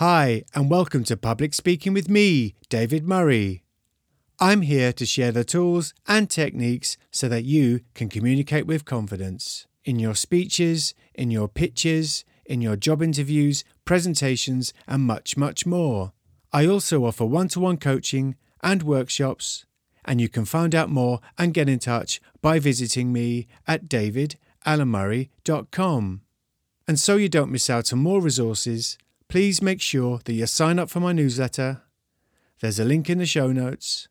Hi, and welcome to Public Speaking with me, David Murray. I'm here to share the tools and techniques so that you can communicate with confidence in your speeches, in your pitches, in your job interviews, presentations, and much, much more. I also offer one to one coaching and workshops, and you can find out more and get in touch by visiting me at davidalanmurray.com. And so you don't miss out on more resources, please make sure that you sign up for my newsletter. There's a link in the show notes.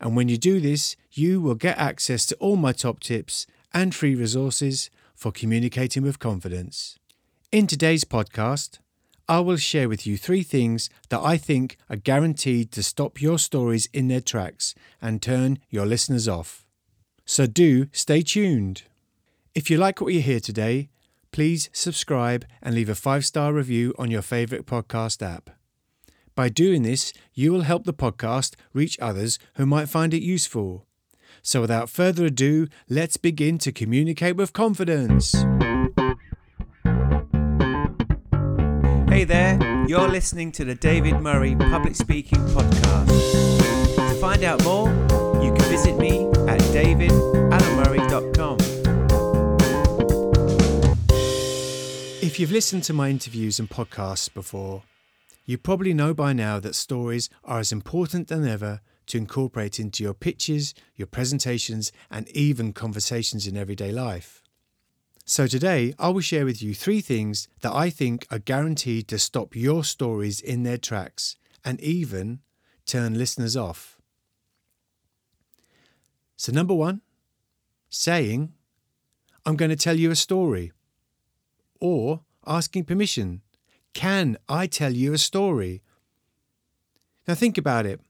And when you do this, you will get access to all my top tips and free resources for communicating with confidence. In today's podcast, I will share with you three things that I think are guaranteed to stop your stories in their tracks and turn your listeners off. So do stay tuned. If you like what you hear today, please subscribe and leave a five star review on your favourite podcast app. By doing this, you will help the podcast reach others who might find it useful. So, without further ado, let's begin to communicate with confidence. Hey there, you're listening to the David Murray Public Speaking Podcast. To find out more, you can visit me at davidalanmurray.com. If you've listened to my interviews and podcasts before, you probably know by now that stories are as important than ever to incorporate into your pitches, your presentations, and even conversations in everyday life. So, today I will share with you three things that I think are guaranteed to stop your stories in their tracks and even turn listeners off. So, number one, saying, I'm going to tell you a story, or asking permission, Can I tell you a story? Now, think about it.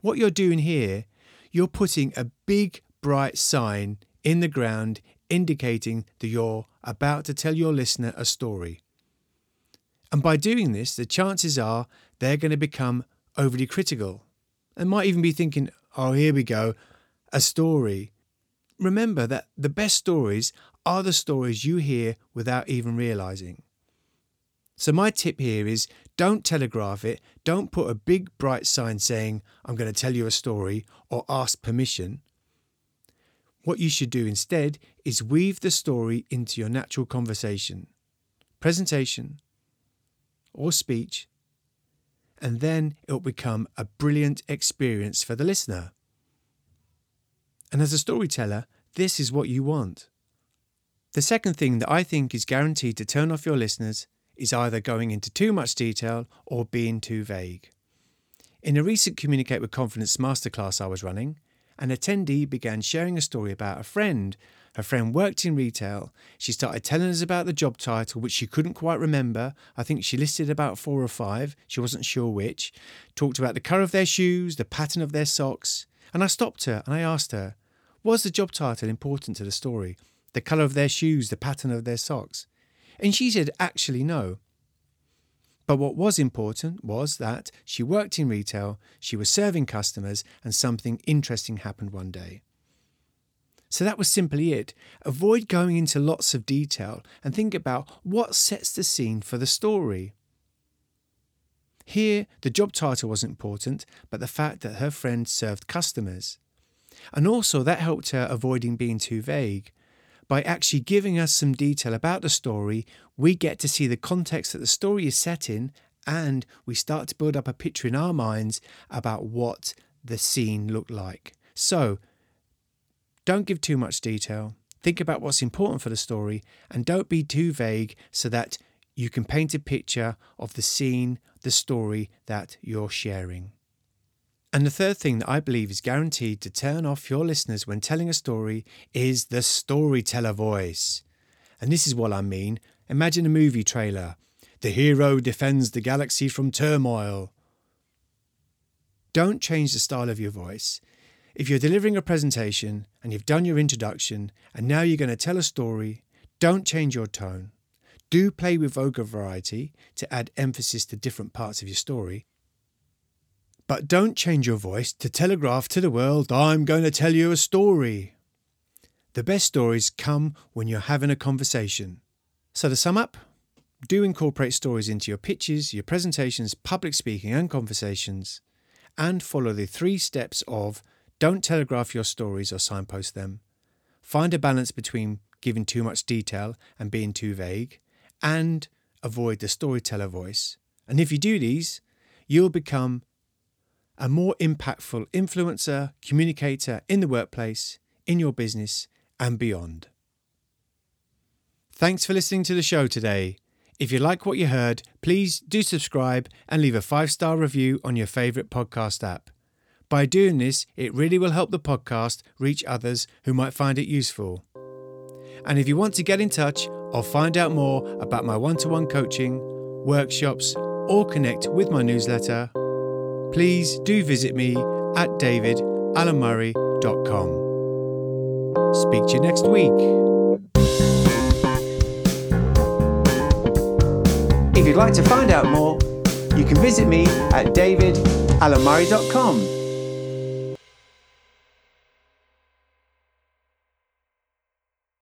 What you're doing here, you're putting a big bright sign in the ground indicating that you're about to tell your listener a story. And by doing this, the chances are they're going to become overly critical and might even be thinking, oh, here we go, a story. Remember that the best stories are the stories you hear without even realizing. So, my tip here is don't telegraph it, don't put a big bright sign saying, I'm going to tell you a story or ask permission. What you should do instead is weave the story into your natural conversation, presentation, or speech, and then it will become a brilliant experience for the listener. And as a storyteller, this is what you want. The second thing that I think is guaranteed to turn off your listeners is either going into too much detail or being too vague. In a recent Communicate with Confidence masterclass I was running, an attendee began sharing a story about a friend. Her friend worked in retail. She started telling us about the job title, which she couldn't quite remember. I think she listed about four or five. She wasn't sure which. Talked about the colour of their shoes, the pattern of their socks. And I stopped her and I asked her, Was the job title important to the story? The colour of their shoes, the pattern of their socks? And she said, Actually, no. But what was important was that she worked in retail, she was serving customers, and something interesting happened one day. So that was simply it. Avoid going into lots of detail and think about what sets the scene for the story. Here, the job title was important, but the fact that her friend served customers. And also, that helped her avoiding being too vague. By actually giving us some detail about the story, we get to see the context that the story is set in and we start to build up a picture in our minds about what the scene looked like. So, don't give too much detail. Think about what's important for the story and don't be too vague so that you can paint a picture of the scene, the story that you're sharing. And the third thing that I believe is guaranteed to turn off your listeners when telling a story is the storyteller voice. And this is what I mean. Imagine a movie trailer. The hero defends the galaxy from turmoil. Don't change the style of your voice. If you're delivering a presentation and you've done your introduction and now you're going to tell a story, don't change your tone. Do play with vocal variety to add emphasis to different parts of your story, but don't change your voice to telegraph to the world, I'm going to tell you a story. The best stories come when you're having a conversation. So, to sum up, do incorporate stories into your pitches, your presentations, public speaking, and conversations, and follow the three steps of don't telegraph your stories or signpost them, find a balance between giving too much detail and being too vague, and avoid the storyteller voice. And if you do these, you'll become a more impactful influencer, communicator in the workplace, in your business, and beyond. Thanks for listening to the show today. If you like what you heard, please do subscribe and leave a five star review on your favourite podcast app. By doing this, it really will help the podcast reach others who might find it useful. And if you want to get in touch or find out more about my one to one coaching, workshops, or connect with my newsletter, please do visit me at davidalanmurray.com. Speak to you next week. If you'd like to find out more, you can visit me at davidalanmurray.com.